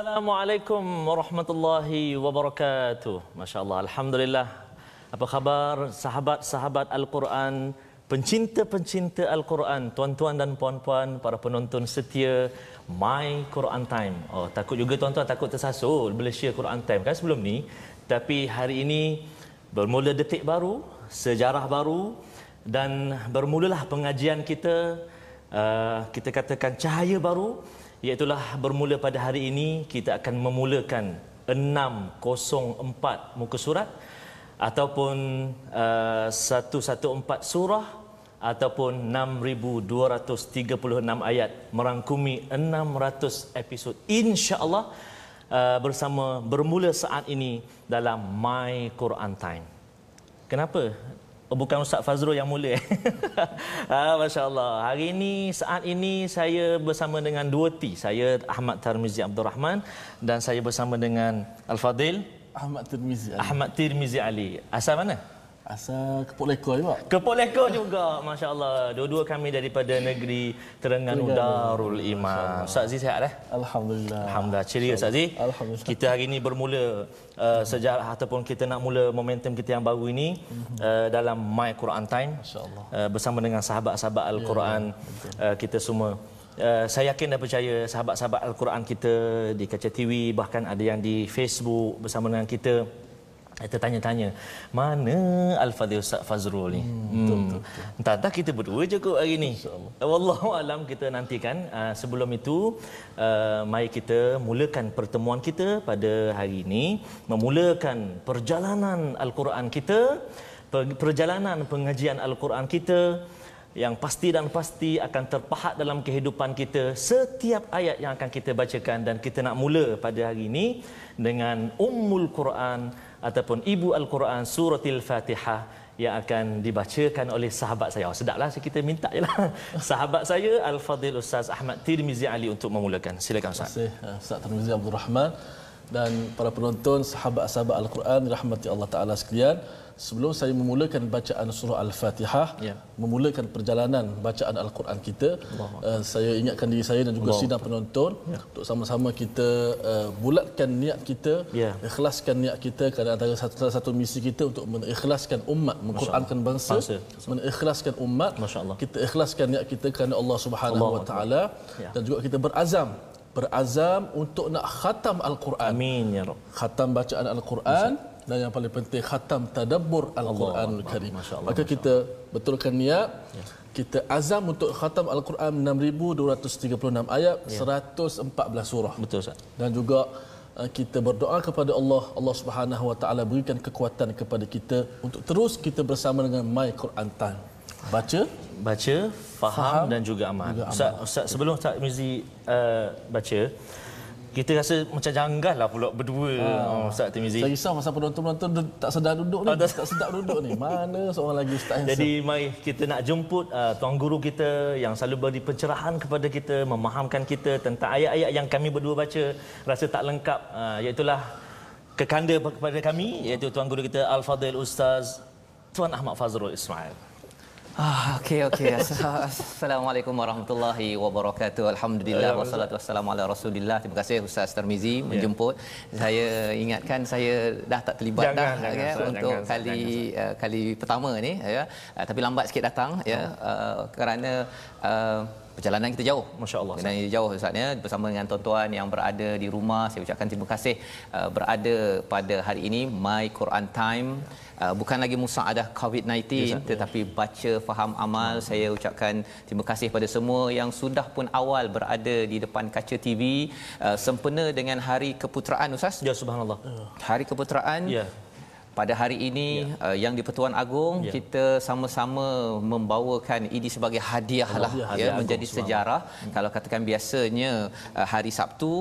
Assalamualaikum warahmatullahi wabarakatuh. Masya-Allah, alhamdulillah. Apa khabar sahabat-sahabat Al-Quran, pencinta-pencinta Al-Quran, tuan-tuan dan puan-puan, para penonton setia My Quran Time. Oh, takut juga tuan-tuan takut tersasul bila share Quran Time kan sebelum ni. Tapi hari ini bermula detik baru, sejarah baru dan bermulalah pengajian kita uh, kita katakan cahaya baru Iaitulah bermula pada hari ini kita akan memulakan 604 muka surat ataupun uh, 114 surah ataupun 6236 ayat merangkumi 600 episod insya-Allah uh, bersama bermula saat ini dalam My Quran Time. Kenapa Oh, bukan Ustaz Fazrul yang mula. ah, Masya Allah. Hari ini, saat ini saya bersama dengan dua T. Saya Ahmad Tarmizi Abdul Rahman dan saya bersama dengan Al-Fadil. Ahmad Tirmizi Ali. Ahmad Tirmizi Ali. Asal mana? Asal Kepuk Lekor juga. Kepuk Lekor juga. Masya Allah. Dua-dua kami daripada negeri Terengganu Darul Iman. Ustaz Zee sihat eh? Alhamdulillah. Alhamdulillah. Ceria Ustaz Zee. Alhamdulillah. Kita hari ini bermula uh, sejarah ataupun kita nak mula momentum kita yang baru ini uh, dalam My Quran Time. Masya-Allah. Uh, bersama dengan sahabat-sahabat Al-Quran uh, kita semua. Uh, saya yakin dan percaya sahabat-sahabat Al-Quran kita di kaca TV bahkan ada yang di Facebook bersama dengan kita kita tanya-tanya mana Al-Fadhil Ustaz Fazrul ni. Hmm, betul, betul, betul. Entah tak kita berdua je kot hari ni. Wallahu alam kita nantikan uh, sebelum itu uh, mari kita mulakan pertemuan kita pada hari ini memulakan perjalanan Al-Quran kita perjalanan pengajian Al-Quran kita yang pasti dan pasti akan terpahat dalam kehidupan kita setiap ayat yang akan kita bacakan dan kita nak mula pada hari ini dengan Ummul Quran ataupun Ibu Al-Quran Suratul Fatihah yang akan dibacakan oleh sahabat saya. Oh, sedaplah kita minta jelah. Sahabat saya Al-Fadhil Ustaz Ahmad Tirmizi Ali untuk memulakan. Silakan Ustaz. Terima kasih Ustaz Tirmizi Abdul Rahman dan para penonton sahabat-sahabat Al-Quran rahmati Allah Taala sekalian. Sebelum saya memulakan bacaan surah Al-Fatihah, Ya. memulakan perjalanan bacaan Al-Quran kita, uh, saya ingatkan diri saya dan juga Allah. sidang penonton untuk sama-sama kita uh, bulatkan niat kita, Ya. ikhlaskan niat kita kerana antara satu, salah satu misi kita untuk mengikhlaskan umat, mengqurankan bangsa, Bangsa. mengikhlaskan umat. Kita ikhlaskan niat kita kerana Allah Subhanahu wa taala Ya. dan juga kita berazam berazam untuk nak khatam al-Quran. Amin ya Rabb. Khatam bacaan al-Quran dan yang paling penting khatam tadabbur al-Quran. Karim. Maka kita betulkan niat kita azam untuk khatam al-Quran 6236 ayat Ya. 114 surah Betul Ustaz. dan juga uh, kita berdoa kepada Allah Allah Subhanahu wa taala berikan kekuatan kepada kita untuk terus kita bersama dengan My Quran Time. Baca Baca, faham, Faham dan juga amal. juga Ustaz, Ustaz sebelum Ustaz Mizi uh, baca, kita rasa macam janggal lah pula berdua oh, Ustaz Timizi. Saya risau masa penonton-penonton tak sedar duduk ni. Oh, tak- sedap duduk ni. Mana seorang lagi ustaz yang Jadi mari kita nak jemput uh, tuan guru kita yang selalu beri pencerahan kepada kita, memahamkan kita tentang ayat-ayat yang kami berdua baca rasa tak lengkap uh, iaitulah kekanda kepada kami iaitu tuan guru kita Al-Fadil Ustaz Tuan Ahmad Fazrul Ismail. Ah, okey okey. Assalamualaikum warahmatullahi wabarakatuh. Alhamdulillah wassalatu wassalamu ala Rasulillah. Terima kasih Ustaz Tarmizi menjemput. Saya ingatkan saya dah tak terlibat Jangan, dah jangan, ya, Ustaz, untuk jangan, kali uh, kali pertama ni ya. Uh, tapi lambat sikit datang ya uh, kerana uh, perjalanan kita jauh. Masya-Allah, Dan ini jauh Ustaz ya bersama dengan tuan-tuan yang berada di rumah saya ucapkan terima kasih uh, berada pada hari ini My Quran Time. Uh, bukan lagi musaadah COVID-19 tetapi baca faham amal. Saya ucapkan terima kasih pada semua yang sudah pun awal berada di depan kaca TV uh, sempena dengan hari keputeraan Ustaz. Ya subhanallah. hari keputeraan. Ya. Pada hari ini ya. uh, yang di Pertuan Agong Ya. ya. kita sama-sama membawakan ini sebagai hadiah lah Hadiah, ya hadiah menjadi agung, sejarah hmm. kalau katakan biasanya uh, hari Sabtu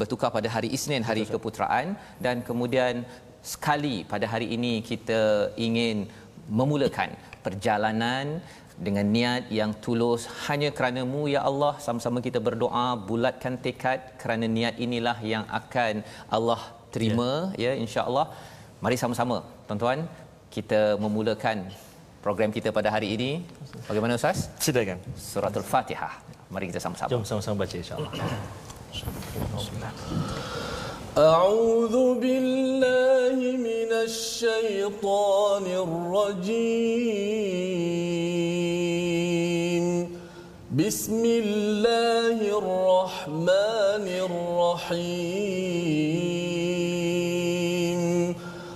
bertukar pada hari Isnin hari Betul, keputeraan dan kemudian sekali pada hari ini kita ingin memulakan perjalanan dengan niat yang tulus hanya kerana-Mu ya Allah sama-sama kita berdoa bulatkan tekad kerana niat inilah yang akan Allah terima ya, ya insya-Allah mari sama-sama tuan-tuan kita memulakan program kita pada hari ini bagaimana ustaz Silakan. suratul fatihah mari kita sama-sama Jom sama-sama baca insya-Allah. أعوذ بالله من الشيطان الرجيم بسم الله الرحمن الرحيم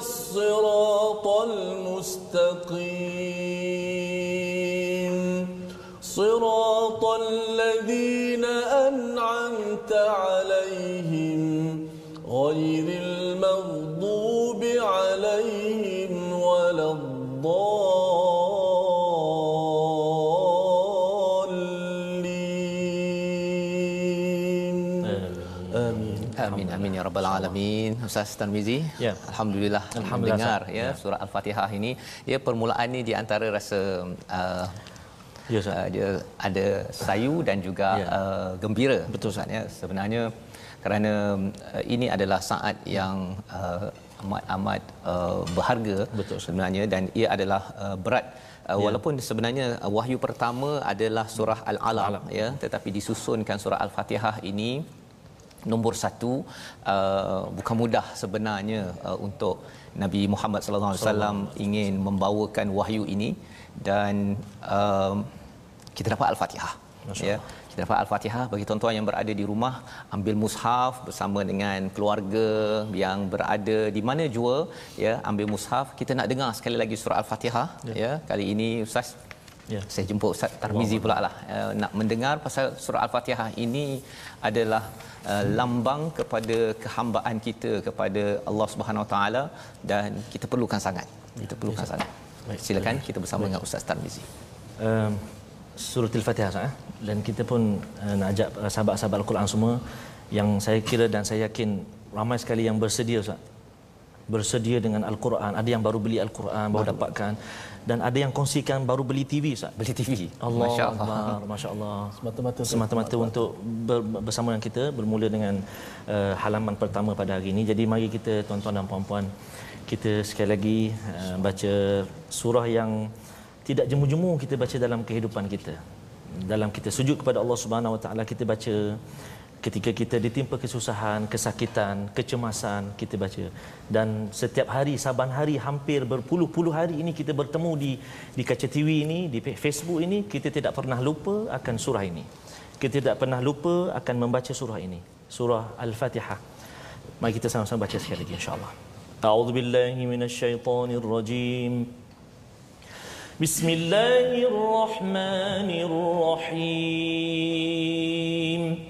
الصراط المستقيم. صراط الذين أنعمت عليهم غير المغضوب عليهم rabbal alamin. Ustaz Tarmizi. Ya. Alhamdulillah, Alhamdulillah, mendengar Ustaz. ya surah Al-Fatihah ini ya permulaan ni di antara rasa uh, Ya, Ustaz. uh, dia ada sayu dan juga Ya. uh, gembira. Betul, Ustaz ya. Sebenarnya kerana uh, ini adalah saat yang uh, amat amat uh, berharga Betul, sebenarnya dan ia adalah uh, berat Uh, Ya. walaupun sebenarnya uh, wahyu pertama adalah surah Al-Alaq Al-Alaq. ya tetapi disusunkan surah Al-Fatihah ini nombor satu uh, bukan mudah sebenarnya uh, untuk Nabi Muhammad sallallahu alaihi wasallam ingin membawakan wahyu ini. Dan um, kita dapat al-Fatihah. Ya kita dapat al-Fatihah. Bagi tuan-tuan yang berada di rumah ambil mushaf bersama dengan keluarga yang berada di mana jua ya ambil mushaf. Kita nak dengar sekali lagi surah al-Fatihah ya, ya. kali ini ustaz Ya. saya jemput Ustaz Tarmizi pula lah uh, nak mendengar pasal surah Al-Fatihah ini adalah uh, lambang kepada kehambaan kita kepada Allah Subhanahu Wa Taala dan kita perlukan sangat. Kita perlukan sangat. Baik. Silakan kita bersama dengan Ustaz Tarmizi. um, surah Al-Fatihah Ustaz, eh? dan kita pun uh, nak ajak uh, sahabat-sahabat Al-Quran semua yang saya kira dan saya yakin ramai sekali yang bersedia Ustaz bersedia dengan Al-Quran ada yang baru beli Al-Quran baru dapatkan dan ada yang kongsikan baru beli TV Ustaz Beli TV. Allah Masya-Allah. Akbar, Masya-Allah. Semata-mata semata-mata untuk ber, bersama dengan kita bermula dengan uh, halaman pertama pada hari ini. Jadi mari kita tuan-tuan dan puan-puan kita sekali lagi uh, baca surah yang tidak jemu-jemu kita baca dalam kehidupan kita. Dalam kita sujud kepada Allah Subhanahu Wa Taala kita baca ketika kita ditimpa kesusahan, kesakitan, kecemasan, kita baca. Dan setiap hari, saban hari, hampir berpuluh-puluh hari ini kita bertemu di di kaca TV ini, di Facebook ini, kita tidak pernah lupa akan surah ini. Kita tidak pernah lupa akan membaca surah ini. Surah Al-Fatihah. Mari kita sama-sama baca sekali lagi insyaAllah. A'udhu billahi minasyaitanir rajim. Bismillahirrahmanirrahim.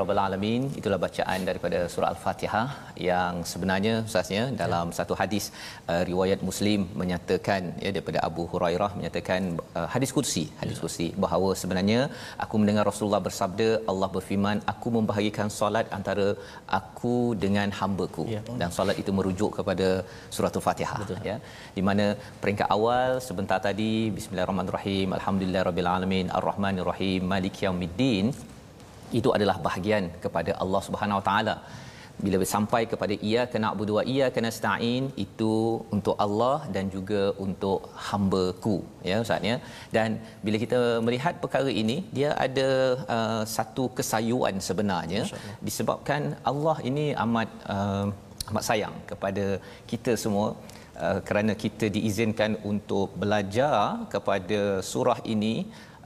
Ya rabbal alamin. Itulah bacaan daripada surah Al-Fatihah yang sebenarnya ustaznya dalam satu hadis uh, riwayat Muslim menyatakan ya daripada Abu Hurairah menyatakan uh, hadis kursi, hadis kursi bahawa sebenarnya aku mendengar Rasulullah bersabda Allah berfirman aku membahagikan solat antara aku dengan hamba-Ku Ya. dan solat itu merujuk kepada surah Al-Fatihah ya. Di mana peringkat awal sebentar tadi bismillahirrahmanirrahim alhamdulillahirabbil alamin arrahmanirrahim maliki yaumiddin itu adalah bahagian kepada Allah Subhanahu Wa Taala. Bila sampai kepada ia kena budu wa ia kena stain itu untuk Allah dan juga untuk hamba-ku ya ustaz ya. Dan bila kita melihat perkara ini dia ada uh, satu kesayuan sebenarnya disebabkan Allah ini amat uh, amat sayang kepada kita semua uh, kerana kita diizinkan untuk belajar kepada surah ini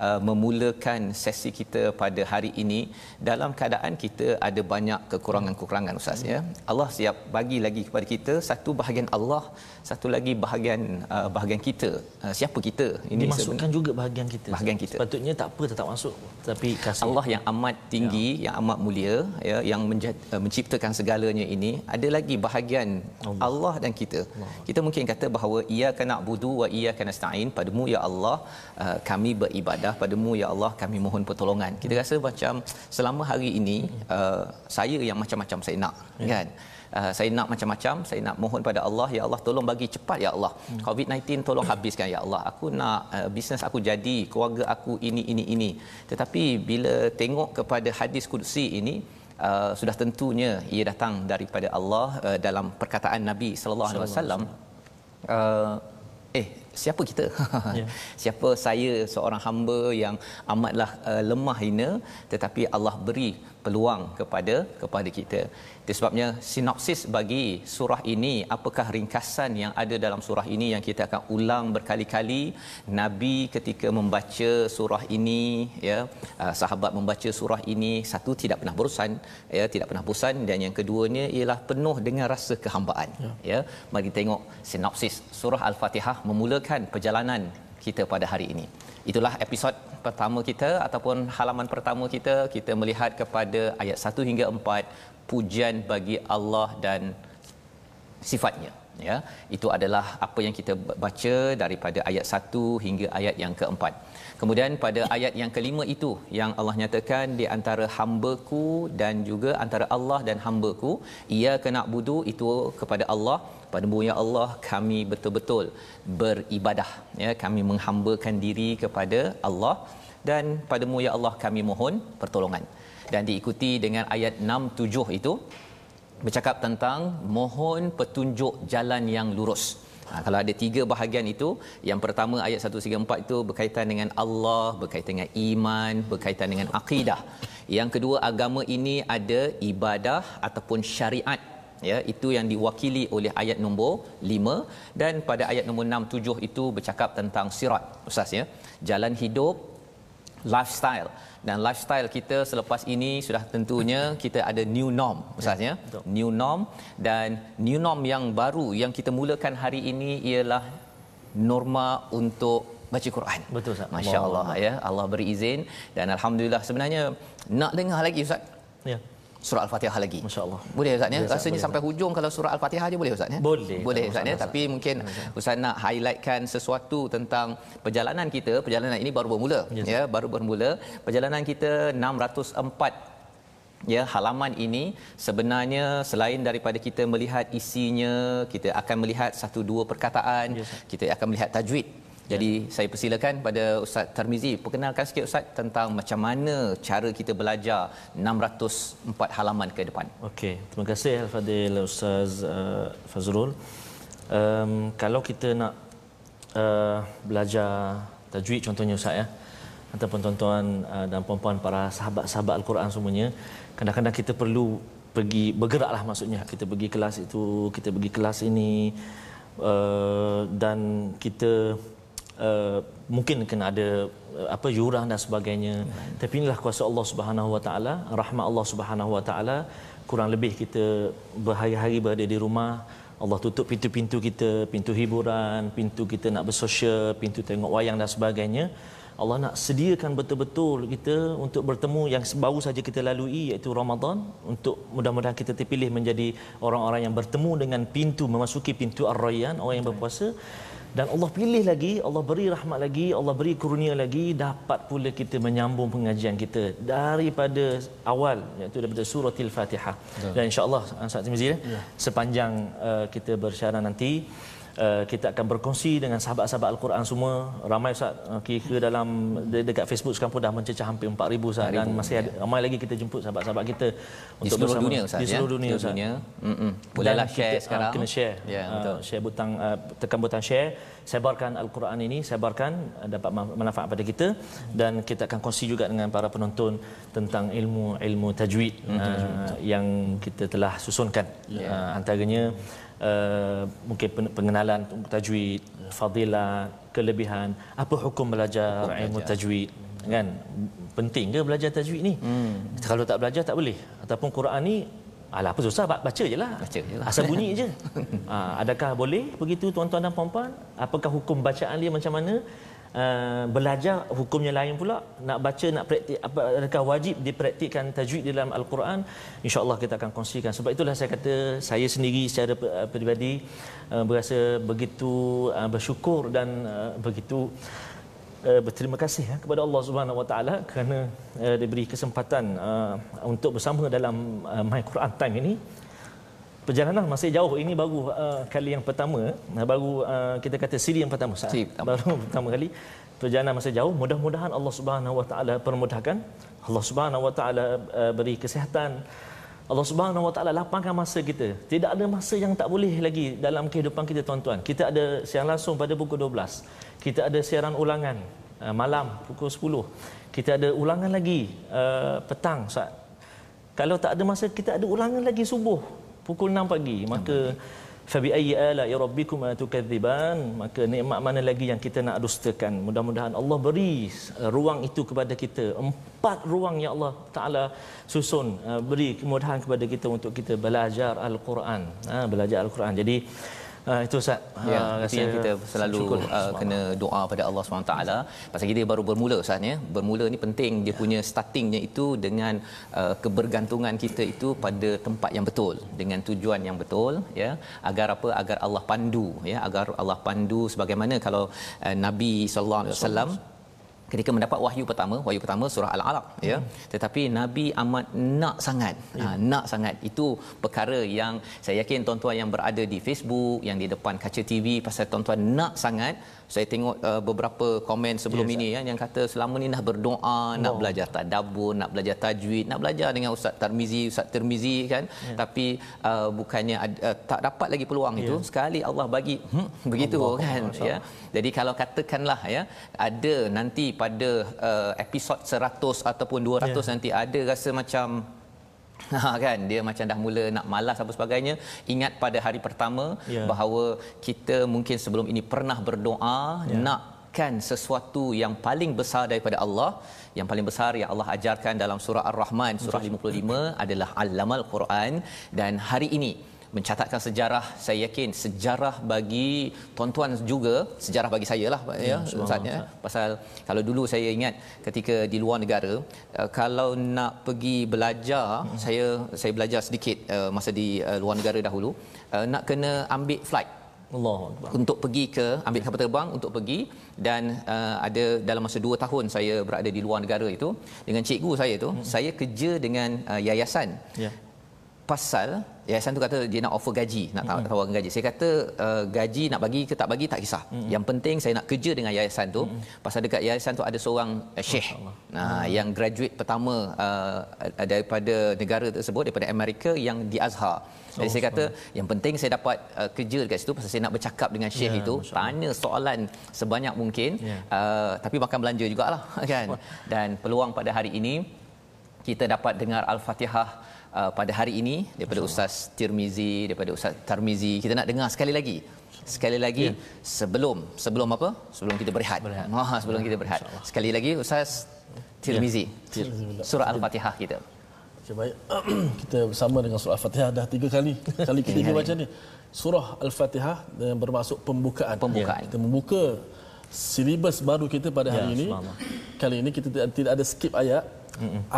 uh, memulakan sesi kita pada hari ini dalam keadaan kita ada banyak kekurangan-kekurangan ustaz ya. Allah siap bagi lagi kepada kita satu bahagian Allah, satu lagi bahagian uh, bahagian kita. Uh, siapa kita? Dimasukkan juga bahagian kita. Bahagian kita. Sepatutnya tak apa tetap masuk tapi kasih. Allah yang amat tinggi, ya. yang amat mulia, ya, yang menciptakan segalanya ini, ada lagi bahagian Allah, Allah dan kita. Allah. Kita mungkin kata bahawa ia kena budu wa ia kena stain padamu ya Allah uh, kami beribadah padamu ya Allah kami mohon pertolongan. Kita rasa macam selama hari ini uh, saya yang macam-macam saya nak, ya. kan? Uh, saya nak macam-macam saya nak mohon pada Allah ya Allah tolong bagi cepat ya Allah hmm. COVID-19 tolong habiskan ya Allah aku nak uh, bisnes aku jadi keluarga aku ini ini ini tetapi bila tengok kepada hadis kudusi ini uh, sudah tentunya ia datang daripada Allah uh, dalam perkataan Nabi sallallahu alaihi wasallam uh, eh siapa kita? Yeah. siapa saya seorang hamba yang amatlah uh, lemah hina tetapi Allah beri peluang kepada kepada kita. Itu sebabnya sinopsis bagi surah ini apakah ringkasan yang ada dalam surah ini yang kita akan ulang berkali-kali? Nabi ketika membaca surah ini ya uh, sahabat membaca surah ini satu tidak pernah bosan ya tidak pernah bosan. Dan yang keduanya ialah penuh dengan rasa kehambaan ya, ya. mari tengok sinopsis surah al-fatihah memulakan perjalanan kita pada hari ini. Itulah episod pertama kita ataupun halaman pertama kita. Kita melihat kepada ayat 1 hingga 4 pujian bagi Allah dan sifatnya ya. Itu adalah apa yang kita baca daripada ayat 1 hingga ayat yang keempat kemudian pada ayat yang kelima itu yang Allah nyatakan di antara hamba-Ku dan juga antara Allah dan hamba-Ku ia kena budu itu kepada Allah padamu ya Allah kami betul-betul beribadah ya kami menghambakan diri kepada Allah dan padamu ya Allah kami mohon pertolongan dan diikuti dengan ayat 6 7 itu bercakap tentang mohon petunjuk jalan yang lurus. Ha, kalau ada tiga bahagian itu, yang pertama ayat 1 3 4 itu berkaitan dengan Allah, berkaitan dengan iman, berkaitan dengan akidah. Yang kedua agama ini ada ibadah ataupun syariat. Ya itu yang diwakili oleh ayat nombor 5 dan pada ayat nombor 6 7 itu bercakap tentang sirat ustaz ya. Jalan hidup lifestyle dan lifestyle kita selepas ini sudah tentunya kita ada new norm ustaz ya, ya new norm dan new norm yang baru yang kita mulakan hari ini ialah norma untuk baca Quran. Betul Ustaz. Masya-Allah ya. Allah beri izin dan alhamdulillah sebenarnya nak dengar lagi Ustaz. Ya surah al-fatihah lagi. masya-Allah. Boleh ustaz ya? Rasanya boleh, sampai hujung kalau surah al-fatihah aja boleh ustaz ya? Boleh boleh ustaz ya? Tapi mungkin ustaz. Nak highlightkan sesuatu tentang perjalanan kita. Perjalanan ini baru bermula yes. ya? Baru bermula. Perjalanan kita 604 ya? Halaman ini sebenarnya selain daripada kita melihat isinya kita akan melihat satu dua perkataan yes. kita akan melihat tajwid jadi ya. saya persilakan pada Ustaz Tarmizi perkenalkan sikit Ustaz tentang macam mana cara kita belajar 604 halaman ke depan. Okey, terima kasih Al-Fadil Ustaz uh, Fazrul. Um, kalau kita nak uh, belajar tajwid contohnya Ustaz ya ataupun tuan-tuan uh, dan puan-puan para sahabat-sahabat Al-Quran semuanya, kadang-kadang kita perlu pergi bergeraklah maksudnya. Kita pergi kelas itu, kita pergi kelas ini uh, dan kita uh, mungkin kena ada uh, apa yuran dan sebagainya. Hmm. tapi inilah kuasa Allah Subhanahu Wa Taala rahmat Allah Subhanahu Wa Taala. Kurang lebih kita berhari-hari berada di rumah Allah tutup pintu-pintu kita pintu hiburan pintu kita nak bersosial pintu tengok wayang dan sebagainya. Allah nak sediakan betul-betul kita untuk bertemu yang baru saja kita lalui iaitu Ramadan. Untuk mudah-mudahan kita terpilih menjadi orang-orang yang bertemu dengan pintu memasuki pintu Ar-Rayyan orang yang berpuasa dan Allah pilih lagi, Allah beri rahmat lagi, Allah beri kurnia lagi dapat pula kita menyambung pengajian kita daripada awal iaitu daripada surah Al-Fatihah. Dan insya-Allah Ustaz Timizi ya. sepanjang uh, kita bersyarah nanti Uh, kita akan berkongsi dengan sahabat-sahabat Al-Quran semua. Ramai Ustaz uh, kira dalam de- dekat Facebook sekarang pun dah mencecah hampir 4000 Ustaz dan masih ada ramai lagi kita jemput sahabat-sahabat kita di seluruh bersama- dunia Ustaz di seluruh ya? dunia Seluruh Ustaz. dunia. Mm-mm. Bolehlah Dan share kita, ah, sekarang. kena share Ya, Ah, betul. share butang uh, tekan butang share sebarkan al-Quran ini sebarkan uh, dapat ma- manfaat pada kita dan kita akan kongsi juga dengan para penonton tentang ilmu ilmu tajwid uh, yang kita telah susunkan uh, antaranya uh, mungkin pen- pengenalan untuk tajwid fadilah kelebihan apa hukum belajar ilmu tajwid kan penting ke belajar tajwid ni hmm. kalau tak belajar tak boleh ataupun Quran ni Alah apa susah ba- baca je lah. Baca je lah. Asal bunyi je. ha, adakah boleh begitu tuan-tuan dan puan-puan? Apakah hukum bacaan dia macam mana? Uh, belajar hukumnya lain pula nak baca nak praktik apa adakah wajib dipraktikkan tajwid dalam al-Quran insyaallah kita akan kongsikan sebab itulah saya kata saya sendiri secara uh, peribadi uh, berasa begitu uh, bersyukur dan uh, begitu berterima kasih kepada Allah Subhanahu Wa Taala kerana diberi kesempatan untuk bersama dalam My Quran Time ini. Perjalanan masih jauh. Ini baru uh, kali yang pertama, baru uh, kita kata siri yang pertama. Siri pertama. Baru pertama kali. Perjalanan masih jauh. Mudah-mudahan Allah Subhanahu Wa Taala permudahkan. Allah Subhanahu Wa Taala uh, beri kesihatan. Allah Subhanahu Wa Taala lapangkan masa kita. Tidak ada masa yang tak boleh lagi dalam kehidupan kita tuan-tuan. Kita ada siaran langsung pada pukul 12. Kita ada siaran ulangan uh, malam pukul 10. Kita ada ulangan lagi uh, petang Ustaz. Kalau tak ada masa kita ada ulangan lagi subuh pukul 6 pagi. Maka fabi ayyi ala rabbikuma tukadziban maka nikmat mana lagi yang kita nak dustakan? Mudah-mudahan Allah beri uh, ruang itu kepada kita. Empat ruang yang Allah taala susun uh, beri kemudahan kepada kita untuk kita belajar al-Quran. Ha, belajar al-Quran. Jadi uh, itu Ustaz. Ya, Ah, itu yang kita selalu syukur. uh, kena doa pada Allah SWT pasal kita baru bermula Ustaz ya. Bermula ni penting. Dia punya startingnya itu dengan uh, kebergantungan kita itu pada tempat yang betul. Dengan tujuan yang betul ya. Agar apa? Agar Allah pandu ya. Agar Allah pandu sebagaimana kalau uh, Nabi sallallahu alaihi wasallam ketika mendapat wahyu pertama wahyu pertama surah al-alaq ya. Tetapi nabi amat nak sangat. Ha, nak sangat. Itu perkara yang saya yakin tuan-tuan yang berada di Facebook yang di depan kaca TV pasal tuan-tuan nak sangat saya tengok uh, beberapa komen sebelum Yes, ini ya yang kata selama ni dah berdoa nak belajar tadabbur nak belajar tajwid nak belajar dengan ustaz Tarmizi ustaz Tirmizi kan? Tapi uh, bukannya uh, tak dapat lagi peluang itu. Sekali Allah bagi hmm, begitu Allah, kan? Allah, ya. Jadi kalau katakanlah ya ada nanti pada uh, episod 100 ataupun 200 Ya. nanti ada rasa macam Ha kan? Dia macam dah mula nak malas apa sebagainya. Ingat pada hari pertama Ya. bahawa kita mungkin sebelum ini pernah berdoa Ya. nakkan sesuatu yang paling besar daripada Allah. Yang paling besar yang Allah ajarkan dalam surah Ar-Rahman surah 55 adalah Allamal Quran. Dan hari ini mencatatkan sejarah saya yakin sejarah bagi tuan-tuan juga sejarah bagi saya lah ya, ya Ustaz ya pasal kalau dulu saya ingat ketika di luar negara uh, kalau nak pergi belajar hmm. saya saya belajar sedikit uh, masa di uh, luar negara dahulu uh, nak kena ambil flight Allah untuk pergi ke ambil kapal terbang untuk pergi dan uh, ada dalam masa 2 tahun saya berada di luar negara itu dengan cikgu saya tu hmm. saya kerja dengan uh, yayasan Ya. pasal yayasan tu kata dia nak offer gaji nak tawarkan gaji. Saya kata uh, gaji nak bagi ke tak bagi tak kisah. Yang penting saya nak kerja dengan yayasan tu. Pasal dekat yayasan tu ada seorang uh, syekh nah yang graduate pertama uh, daripada negara tersebut daripada Amerika yang di Azhar. Jadi saya kata yang penting saya dapat uh, kerja dekat situ pasal saya nak bercakap dengan syekh Ya, itu. tanya soalan sebanyak mungkin Ya. uh, tapi makan belanja jugalah kan? Dan peluang pada hari ini kita dapat dengar al-Fatihah uh, pada hari ini daripada Ustaz Tirmizi daripada Ustaz Tarmizi kita nak dengar sekali lagi sekali lagi Ya. sebelum sebelum apa sebelum kita berehat Berehat. ha sebelum kita berehat sekali lagi Ustaz Tirmizi surah al-Fatihah kita Okey baik. kita bersama dengan surah Al-Fatihah dah tiga kali. Kali ketiga baca ni. Surah Al-Fatihah yang bermaksud pembukaan. Pembukaan. Kita membuka silibus baru kita pada hari Ya, ini. Kali ini kita tidak, tidak ada skip ayat.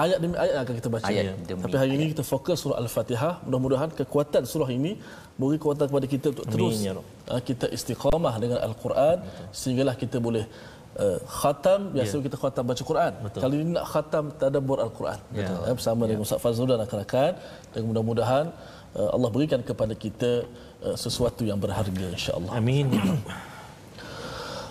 Ayat demi ayat akan kita baca. Ayat demi Tapi hari ini kita fokus surah Al-Fatihah. Mudah-mudahan kekuatan surah ini beri kekuatan kepada kita untuk Amin, terus ya Rabb. uh, kita istiqamah dengan Al-Quran sehinggalah kita boleh uh, khatam biasa kita khatam baca Quran. Betul. Kali ini nak khatam tadabbur Al-Quran. Ya. Ya, bersama dengan Ustaz Fazrul dan rakan-rakan dan mudah-mudahan uh, Allah berikan kepada kita uh, sesuatu yang berharga insya-Allah. Amin.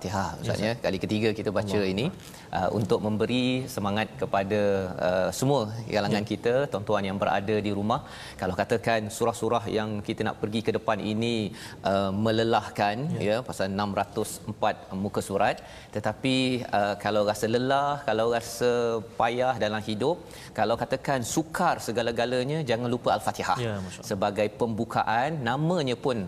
al-Fatihah Ustaz ya. Kali ketiga kita baca Allah. ini uh, untuk memberi semangat kepada uh, semua kalangan ya. kita, tuan-tuan yang berada di rumah. Kalau katakan surah-surah yang kita nak pergi ke depan ini uh, melelahkan ya. ya pasal 604 muka surat, tetapi uh, kalau rasa lelah, kalau rasa payah dalam hidup, kalau katakan sukar segala-galanya, jangan lupa al-Fatihah. Ya, Sebagai pembukaan, namanya pun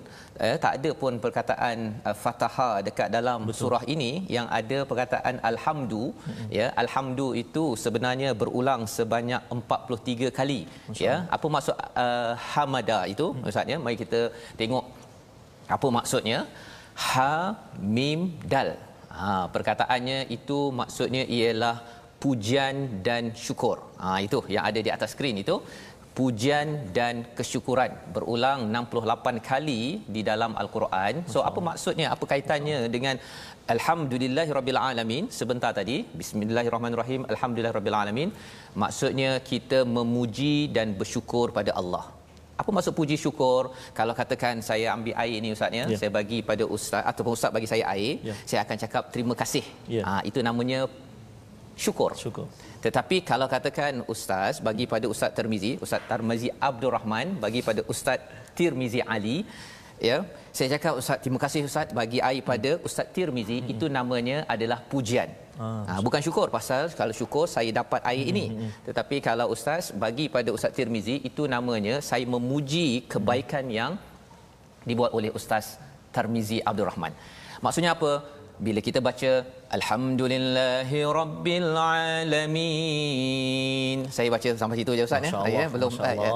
eh, tak ada pun perkataan uh, Fataha dekat dalam Betul. Surah ini yang ada perkataan alhamdu mm-hmm. ya alhamdu itu sebenarnya berulang sebanyak 43 kali Masya ya apa maksud uh, hamada itu? Mm-hmm. maksudnya mari kita tengok apa maksudnya. Ha mim dal. Ha perkataannya itu maksudnya ialah pujian dan syukur. Ha itu yang ada di atas skrin itu. Pujian dan kesyukuran berulang 68 kali di dalam al-Quran. So apa maksudnya? Apa kaitannya dengan alhamdulillahirabbil alamin sebentar tadi? Bismillahirrahmanirrahim. Alhamdulillahirabbil alamin. Maksudnya kita memuji dan bersyukur pada Allah. Apa maksud puji syukur? Kalau katakan saya ambil air ni ustaz ya, yeah. saya bagi pada ustaz ataupun ustaz bagi saya air, yeah. saya akan cakap terima kasih. Yeah. Ha, itu namanya syukur. Syukur. Tetapi kalau katakan ustaz bagi pada ustaz Tirmizi, ustaz Tarmizi Abdul Rahman bagi pada ustaz Tirmizi Ali, ya. Saya cakap ustaz terima kasih ustaz bagi air pada ustaz Tirmizi hmm. itu namanya adalah pujian. Ah, ha, bukan syukur pasal kalau syukur saya dapat air hmm. ini. Tetapi kalau ustaz bagi pada ustaz Tirmizi itu namanya saya memuji kebaikan hmm. yang dibuat oleh ustaz Tarmizi Abdul Rahman. Maksudnya apa? bila kita baca alhamdulillahi rabbil alamin saya baca sampai situ je ustaz ya ya belum ya.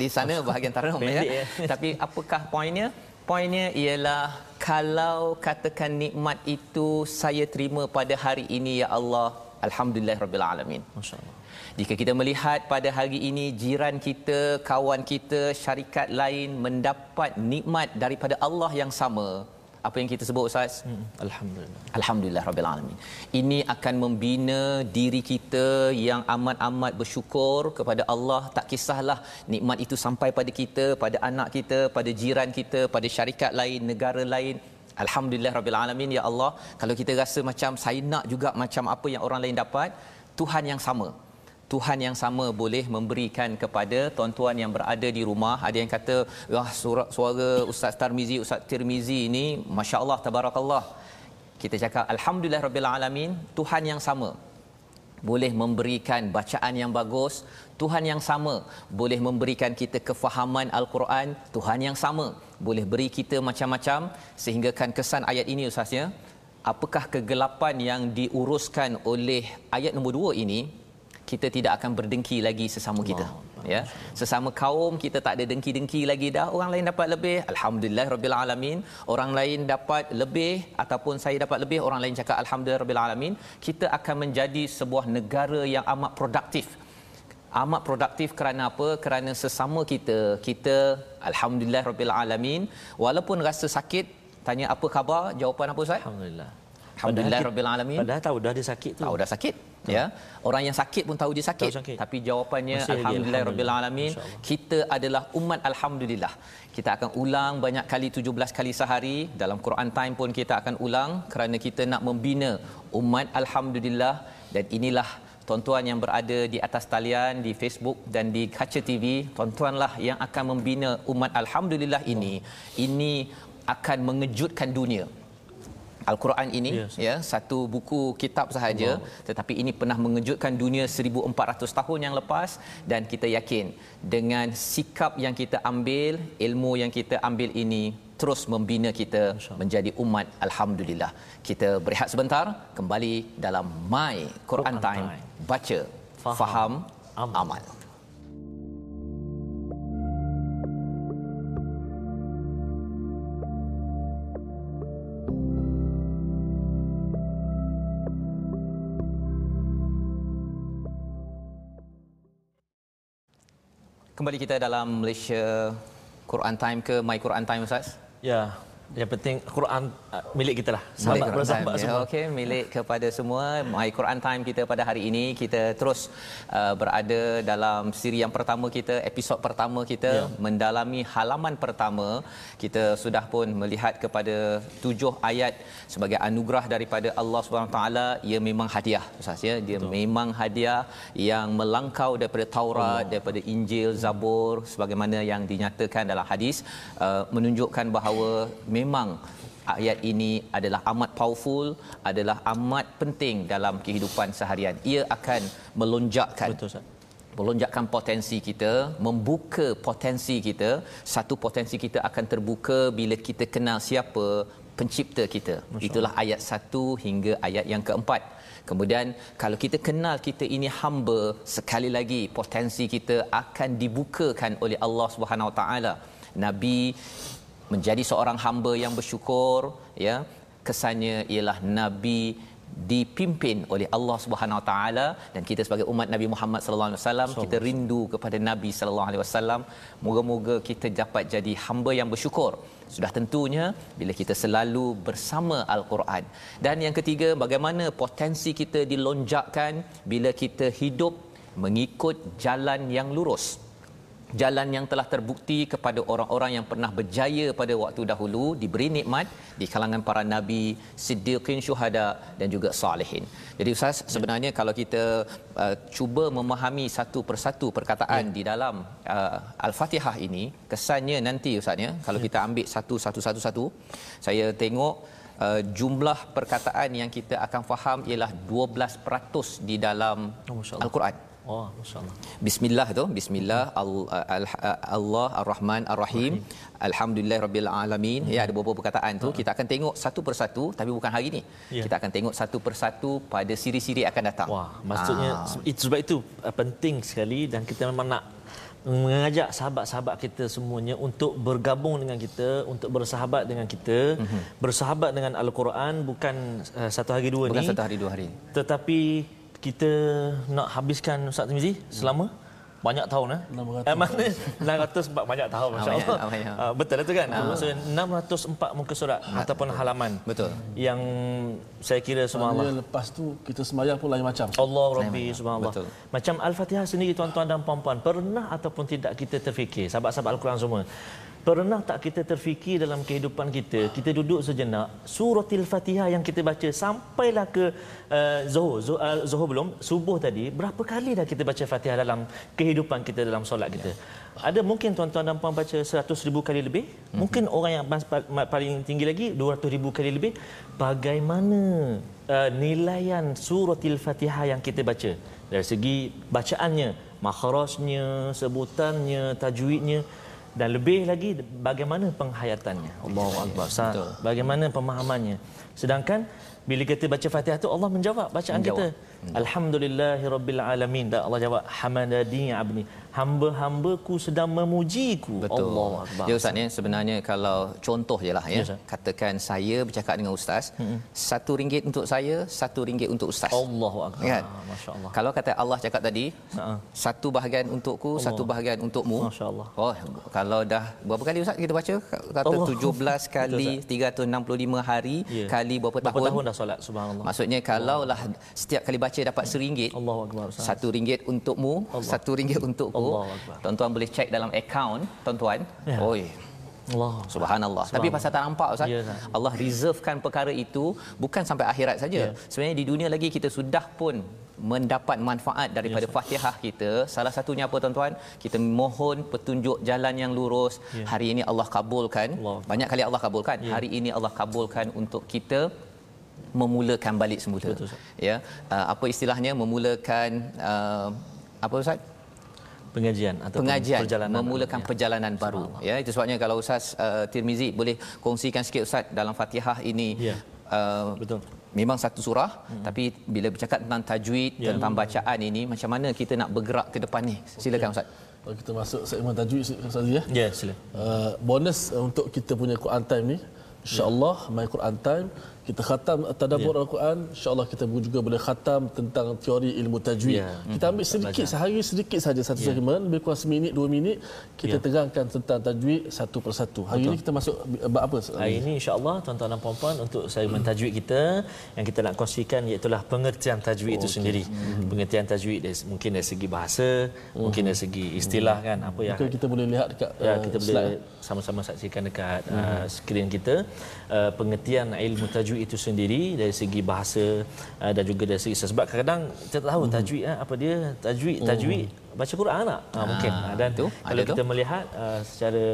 di sana bahagian tarannum ya. ya tapi apakah poinnya poinnya ialah kalau katakan nikmat itu saya terima pada hari ini ya Allah alhamdulillah rabbil alamin. Masyaallah. Jika kita melihat pada hari ini jiran kita, kawan kita, syarikat lain mendapat nikmat daripada Allah yang sama, apa yang kita sebut ustaz? Hmm. alhamdulillah. Alhamdulillah rabbil alamin. Ini akan membina diri kita yang amat-amat bersyukur kepada Allah. Tak kisahlah nikmat itu sampai pada kita pada anak kita pada jiran kita pada syarikat lain negara lain. Alhamdulillah rabbil alamin ya Allah. Kalau kita rasa macam saya nak juga macam apa yang orang lain dapat Tuhan yang sama Tuhan yang sama boleh memberikan kepada tuan-tuan yang berada di rumah. Ada yang kata, wah suara, suara Ustaz Tarmizi, Ustaz Tirmizi ini, Masya Allah, Tabarakallah. Kita cakap, Alhamdulillah Rabbil Alamin, Tuhan yang sama boleh memberikan bacaan yang bagus. Tuhan yang sama boleh memberikan kita kefahaman Al-Quran. Tuhan yang sama boleh beri kita macam-macam sehinggakan kesan ayat ini Ustaznya. Apakah kegelapan yang diuruskan oleh ayat nombor dua ini kita tidak akan berdengki lagi sesama kita ya. Sesama kaum kita tak ada dengki-dengki lagi dah orang lain dapat lebih. Alhamdulillah rabbil alamin orang lain dapat lebih ataupun saya dapat lebih orang lain cakap alhamdulillah rabbil alamin. Kita akan menjadi sebuah negara yang amat produktif. Amat produktif kerana apa? Kerana sesama kita kita alhamdulillah rabbil alamin walaupun rasa sakit tanya apa khabar? Jawapan apa ustaz? Alhamdulillah. Alhamdulillah rabbil alamin. Padahal tahu dah dia sakit tu. Tahu dah sakit ya. Orang yang sakit pun tahu dia sakit. Tahu sakit. Tapi jawapannya Masih alhamdulillah rabbil alamin. Kita adalah umat alhamdulillah. Kita akan ulang banyak kali 17 kali sehari dalam Quran time pun kita akan ulang kerana kita nak membina umat alhamdulillah dan inilah tuan-tuan yang berada di atas talian di Facebook dan di Kaca TV tuan-tuanlah yang akan membina umat alhamdulillah ini ini akan mengejutkan dunia Al-Quran ini Yes. ya satu buku kitab sahaja tetapi ini pernah mengejutkan dunia 1400 tahun yang lepas dan kita yakin dengan sikap yang kita ambil ilmu yang kita ambil ini terus membina kita menjadi umat alhamdulillah kita berehat sebentar kembali dalam my Quran, Quran time. Time. baca Faham, faham, amal. amal. Kembali kita dalam Malaysia Quran Time ke My Quran Time Ustaz? Ya, yang penting Quran uh, milik kita lah. Milik Sahabat bersahabat Time. semua. Ya, Okey, milik kepada semua. My Quran Time kita pada hari ini kita terus uh, berada dalam siri yang pertama kita, episod pertama kita Ya. mendalami halaman pertama. Kita sudah pun melihat kepada tujuh ayat sebagai anugerah daripada Allah Subhanahu taala. Ia memang hadiah Ustaz ya. Dia Betul. memang hadiah yang melangkau daripada Taurat, daripada Injil, Zabur sebagaimana yang dinyatakan dalam hadis uh, menunjukkan bahawa memang ayat ini adalah amat powerful, adalah amat penting dalam kehidupan seharian. Ia akan melonjakkan Betul Ustaz. melonjakkan potensi kita, membuka potensi kita. Satu potensi kita akan terbuka bila kita kenal siapa pencipta kita. Itulah ayat satu hingga ayat yang keempat. Kemudian kalau kita kenal kita ini hamba, sekali lagi potensi kita akan dibukakan oleh Allah Subhanahu Wa Taala. Nabi menjadi seorang hamba yang bersyukur ya. Kesannya ialah nabi dipimpin oleh Allah Subhanahu Wa Taala dan kita sebagai umat Nabi Muhammad sallallahu alaihi wasallam kita rindu kepada Nabi sallallahu alaihi wasallam. Moga-moga kita dapat jadi hamba yang bersyukur. Sudah tentunya bila kita selalu bersama al-Quran. Dan yang ketiga bagaimana potensi kita dilonjakkan bila kita hidup mengikut jalan yang lurus jalan yang telah terbukti kepada orang-orang yang pernah berjaya pada waktu dahulu diberi nikmat di kalangan para nabi, siddiqin, syuhada dan juga salihin. Jadi ustaz sebenarnya kalau kita uh, cuba memahami satu persatu perkataan ya. di dalam uh, al-Fatihah ini, kesannya nanti ustaz ya kalau ya. kita ambil satu satu satu satu saya tengok uh, jumlah perkataan yang kita akan faham ialah 12% di dalam Oh, al-Quran. Oh, masya-Allah. Bismillah tu Bismillah al- al- Allah Ar-Rahman Ar-Rahim. Alhamdulillah Rabbil Alamin. Ya ada beberapa perkataan tu. Kita akan tengok satu persatu tapi bukan hari ni. Ya. kita akan tengok satu persatu pada siri-siri akan datang. Wah, maksudnya Ah. itu sebab itu uh, penting sekali dan kita memang nak mengajak sahabat-sahabat kita semuanya untuk bergabung dengan kita, untuk bersahabat dengan kita, mm-hmm. bersahabat dengan Al-Quran bukan uh, satu hari dua bukan ni, satu hari dua hari. Tetapi kita nak habiskan Ustaz Timizi selama banyak tahun eh. 600 Eh, mana 600 sebab banyak tahun masya-Allah. Ah, betul itu kan? Maksudnya 604 muka surat ataupun halaman. Betul. Yang saya kira subhanallah Maknanya lepas tu kita semayang pun lain macam. Allah Rabbi subhanallah. Betul. Macam Al-Fatihah sendiri tuan-tuan dan puan-puan, pernah ataupun tidak kita terfikir, sahabat-sahabat Al-Quran semua. Pernah tak kita terfikir dalam kehidupan kita, kita duduk sejenak, suratil Fatihah yang kita baca sampailah ke uh, Zuhur, Zuhur, uh, Zuhur belum, subuh tadi, berapa kali dah kita baca Fatihah dalam kehidupan kita dalam solat kita? Ada mungkin tuan-tuan dan puan baca 100 ribu kali lebih, mungkin orang yang paling tinggi lagi 200 ribu kali lebih. Bagaimana uh, nilaian suratil Fatihah yang kita baca? Dari segi bacaannya, makhrajnya, sebutannya, tajwidnya dan lebih lagi bagaimana penghayatannya. Allahu akbar. Betul. Bagaimana pemahamannya. Sedangkan bila kita baca Fatihah tu Allah menjawab bacaan Menjawab. kita. Alhamdulillahirabbil alamin. Dan Allah jawab hamadani abni. Hamba-hambaku sedang memujiku. Betul. Allahu akbar. Ya Ustaz ni sebenarnya kalau contoh je lah ya. Ya. Katakan saya bercakap dengan Ustaz, satu ringgit untuk saya, satu ringgit untuk Ustaz. Allahu akbar. Kan? Masya-Allah. Kalau kata Allah cakap tadi, satu bahagian untukku, Allah. satu bahagian untukmu. Masya-Allah. Oh, kalau dah berapa kali Ustaz kita baca? Kata Allah. 17 kali Betul, 365 hari Ya. sekali berapa, Berapa tahun? tahun dah solat subhanallah. Maksudnya kalaulah setiap kali baca dapat seringgit, Allahu akbar. Satu ringgit untukmu, satu ringgit untukku. Allahu Akbar. Tuan-tuan boleh cek dalam akaun, tuan-tuan. Ya. Oi, Allah. Subhanallah. Tapi pasal tak nampak Ustaz. Ya. Allah reservekan perkara itu bukan sampai akhirat saja. Ya. Sebenarnya di dunia lagi kita sudah pun mendapat manfaat daripada Ya, Fatihah kita. Salah satunya apa tuan-tuan? Kita mohon petunjuk jalan yang lurus. Ya. Hari ini Allah kabulkan. Allah. Banyak kali Allah kabulkan. Ya. Hari ini Allah kabulkan untuk kita memulakan balik semula. Betul, Ustaz. Ya. Uh, apa istilahnya memulakan uh, apa Ustaz? pengajian atau pengajian perjalanan memulakan Ya. perjalanan baru ya itu sebabnya kalau ustaz uh, Tirmizi boleh kongsikan sikit ustaz dalam Fatihah ini Ya. uh, Betul. memang satu surah hmm. tapi bila bercakap tentang tajwid Ya. tentang bacaan ini macam mana kita nak bergerak ke depan ni silakan ustaz Kalau kita masuk segmen tajwid Ustaz ya. Ya, sila. Uh, bonus uh, untuk kita punya Quran time ni insya-Allah my Quran time kita khatam tadabbur al-Quran insya-Allah kita juga boleh khatam tentang teori ilmu tajwid. Ya. Kita ambil sedikit sehari sedikit saja satu segmen lebih kurang seminit dua minit kita Ya. terangkan tentang tajwid satu persatu. Hari ini kita masuk bab apa? Hari ini insya-Allah tuan-tuan dan puan-puan untuk segmen tajwid kita yang kita nak kongsikan iaitu pengertian tajwid itu sendiri. Pengertian tajwid dari, mungkin dari segi bahasa, mungkin dari segi istilah kan apa yang Mungkin kita boleh lihat dekat ya uh, kita boleh slide. sama-sama saksikan dekat uh, skrin kita uh, pengertian ilmu tajwid itu sendiri dari segi bahasa uh, dan juga dari segi sebab kadang-kadang kita tahu tajwid uh, apa dia tajwid tajwid baca Quran tak? Uh, mungkin. Uh, dan tu, kalau kita melihat uh, secara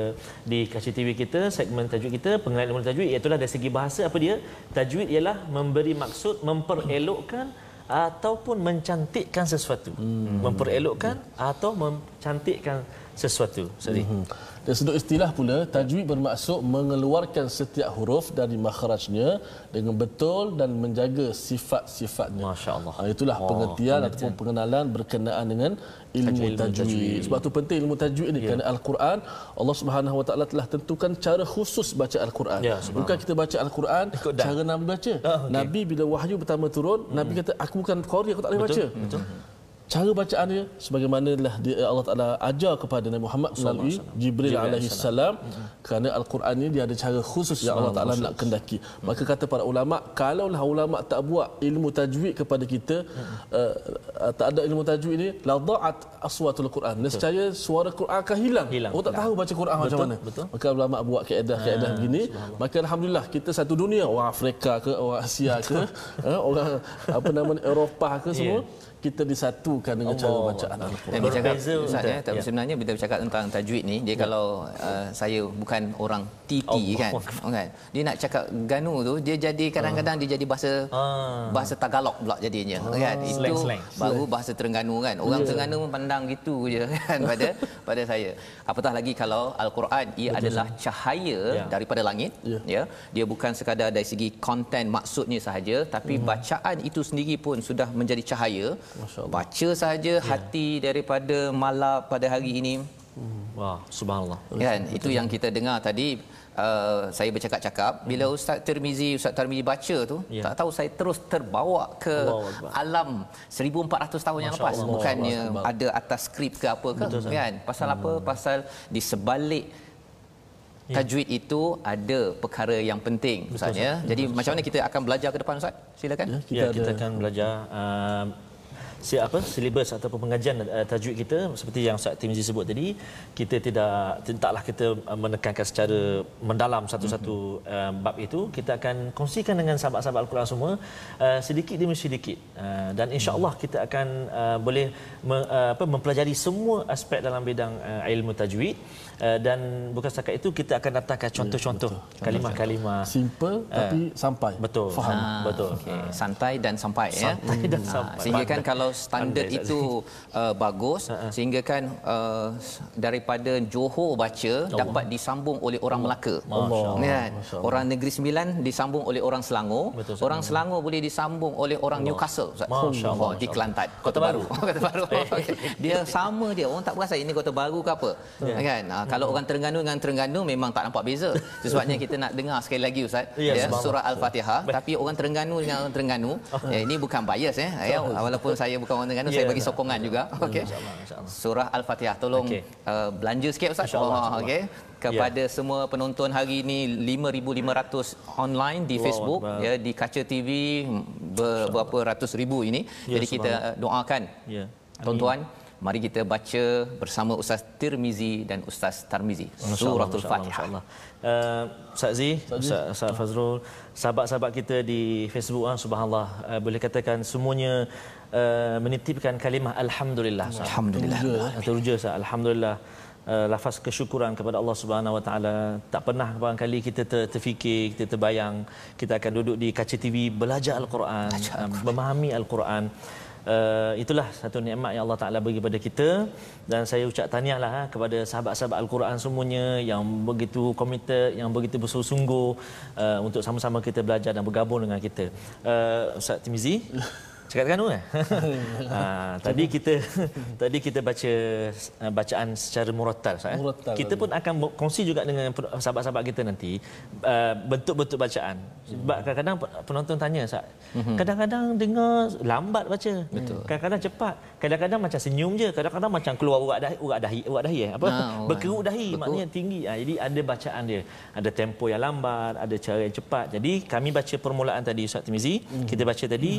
di kaca TV kita segmen tajwid kita pengenalan ilmu tajwid iaitu dari segi bahasa apa dia? Tajwid ialah memberi maksud memperelokkan ataupun mencantikkan sesuatu. Hmm. memperelokkan atau mencantikkan sesuatu. Sorry. Hmm. Dari sudut istilah pula, tajwid bermaksud mengeluarkan setiap huruf dari makhrajnya dengan betul dan menjaga sifat-sifatnya. Masya Allah. Ha, itulah Oh, pengertian ataupun pengenalan berkenaan dengan ilmu Tajwid. Sebab tu penting ilmu tajwid ni kerana Al-Quran Allah Subhanahu Wa Taala telah tentukan cara khusus baca Al-Quran. Subhanallah. Bukan kita baca Al-Quran Ikut cara Nabi baca. Ah, okey. Nabi bila wahyu pertama turun, Nabi kata aku bukan qari aku tak boleh baca. Betul, betul. Cara bacaan dia sebagaimana lah dia, Allah Taala ajar kepada Nabi Muhammad melalui Jibril Jibril alaihi salam kerana al-Quran ni dia ada cara khusus yang Allah Taala nak kendaki. Maka kata para ulama kalaulah ulama tak buat ilmu tajwid kepada kita uh, tak ada ilmu tajwid ni la dha'at aswatul Quran. Nescaya suara Quran akan hilang. Hilang. Oh tak tahu baca Quran macam Betul, mana. betul. Maka ulama buat kaedah-kaedah begini. Maka alhamdulillah kita satu dunia orang Afrika ke orang Asia ke eh, orang apa nama Eropah ke semua kita disatukan dengan cara Allah. bacaan Al-Quran. Dan bercakap Ustaz betul. ya, tapi Ya. sebenarnya bila bercakap tentang tajwid ni dia kalau uh, saya bukan orang TT Allah kan. Oh, kan. Dia nak cakap ganu tu dia jadi kadang-kadang dia jadi bahasa Ah. bahasa Tagalog pula jadinya kan. Itu Slang-slang. baru bahasa Terengganu kan. Orang Terengganu pun pandang gitu je kan pada pada saya. Apatah lagi kalau al-Quan ia adalah cahaya Ya. daripada langit Ya. ya. Dia bukan sekadar dari segi konten maksudnya sahaja tapi bacaan itu sendiri pun sudah menjadi cahaya. Allah. Baca saja hati daripada malap pada hari ini. Wah subhanallah. Kan? Itu yang kita dengar tadi uh, saya bercakap-cakap. Bila ustaz Tirmizi ustaz Tirmizi baca tu Ya. tak tahu saya terus terbawa ke alam 1400 tahun yang Masya lepas Allah. bukannya Akbar. ada atas skrip ke apa ke. Betul, kan? Pasal apa? Pasal di sebalik Ya. tajwid itu ada perkara yang penting ustaz ya. Jadi macam mana kita akan belajar ke depan ustaz? Silakan. Ya, kita, ya, kita akan belajar uh, si apa silibus ataupun pengajian uh, tajwid kita seperti yang Ustaz Timizi sebut tadi kita tidak tidaklah kita uh, menekankan secara mendalam satu-satu uh, bab itu. Kita akan kongsikan dengan sahabat-sahabat al-Quran semua uh, sedikit demi sedikit. Uh, dan insya-Allah kita akan uh, boleh me, uh, apa mempelajari semua aspek dalam bidang uh, ilmu tajwid. Uh, dan bukan setakat itu kita akan datangkan contoh-contoh kalimah-kalimah. Simple tapi sampai. betul. Faham. Ah, betul. Okey. santai dan sampai ya. Santai dan Ah, sampai. sehingga kan kalau standard Pandai, itu uh, bagus. Sehingga kan uh, daripada Johor baca dapat disambung oleh orang Melaka. Allah. kan? Masya Allah. orang Negeri Sembilan disambung oleh orang Selangor. Betul, orang Selangor boleh disambung oleh orang Newcastle Ustaz. Masya Allah, oh, di Masya Kelantan. Kota Baru. Oh, Kota Baru. Dia sama dia. Orang tak perasan ini Kota Baru ke apa. Kan? Ah, kalau orang Terengganu dengan Terengganu memang tak nampak beza. Sebabnya kita nak dengar sekali lagi Ustaz. Ya, ya, subhanallah. surah Al-Fatihah. Tapi orang Terengganu dengan orang Terengganu ya, ini bukan bias eh. Ya walaupun saya bukan orang Terengganu, Ya. saya bagi sokongan juga. Okey. Surah Al-Fatihah. Tolong Okey. uh, belanja sikit Ustaz. InsyaAllah, Oh, okey. Kepada semua penonton hari ini 5500 online di Facebook Akbar. ya di Kaca TV ber, berapa ratus ribu ini. Ya, Jadi kita uh, doakan Ya. Tuan-tuan, mari kita baca bersama Ustaz Tirmizi dan Ustaz Tarmizi Suratul Fatihah. Uh, Ustaz Z, Ustaz, Ustaz Fazrul, sahabat-sahabat kita di Facebook, ah, subhanallah, uh, boleh katakan semuanya uh, menitipkan kalimah Alhamdulillah. Alhamdulillah. Teruja, Ustaz. Alhamdulillah. Uh, lafaz kesyukuran kepada Allah Subhanahu Wa Taala tak pernah barangkali kita ter, terfikir kita terbayang kita akan duduk di kaca TV belajar al-Quran, uh, memahami al-Quran Uh, itulah satu nikmat yang Allah Taala bagi kepada kita dan saya ucap tahniahlah ha, kepada sahabat-sahabat Al-Quran semuanya yang begitu komited, yang begitu bersungguh-sungguh uh, untuk sama-sama kita belajar dan bergabung dengan kita. Uh, Ustaz Timizi Cakap dengan kan? ha, tadi kita tadi kita baca uh, bacaan secara murattal Ustaz. eh. Murattal. Kita pun akan kongsi juga dengan sahabat-sahabat kita nanti uh, bentuk-bentuk bacaan. Sebab kadang-kadang penonton tanya Ustaz. Kadang-kadang dengar lambat baca. Betul. Kadang-kadang cepat. Kadang-kadang macam senyum je, kadang-kadang macam keluar urat dahi, urat dahi, urat dahi eh? Apa? Ah, urat. Berkerut dahi Betul. maknanya tinggi. Ha, jadi ada bacaan dia. Ada tempo yang lambat, ada cara yang cepat. Jadi kami baca permulaan tadi Ustaz Timizi, kita baca tadi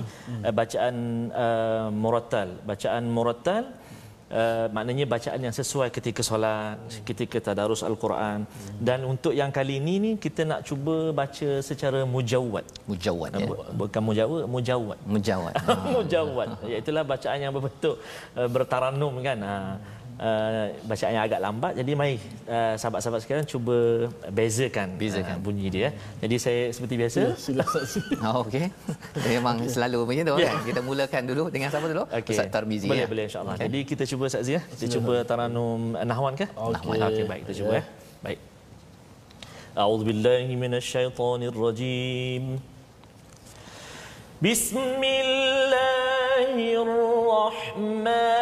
uh, bacaan uh, murattal. Bacaan murattal Uh, maknanya bacaan yang sesuai ketika solat, ketika tadarus al-Quran dan untuk yang kali ini ni kita nak cuba baca secara mujawwad. Mujawad ya. Bu- Bukan mujawwad, mujawwad. Mujawad. mujawwad iaitu bacaan yang berbentuk uh, bertaranum kan ha. Uh, bacaan yang agak lambat jadi mari uh, sahabat-sahabat sekalian cuba bezakan Bezakan. uh, bunyi dia jadi saya seperti biasa Sila saksi. Oh, okey. Memang selalu macam tu Ya. kan. Kita mulakan dulu dengan siapa dulu? Okey. Ustaz Tarmizi boleh ya. boleh insyaallah Okey. jadi kita cuba Ustaz Zia kita cuba taranum uh, nahwan ke Okey. nahwan okey baik kita cuba Ya. ya baik أعوذ بالله من الشيطان الرجيم بسم الله الرحمن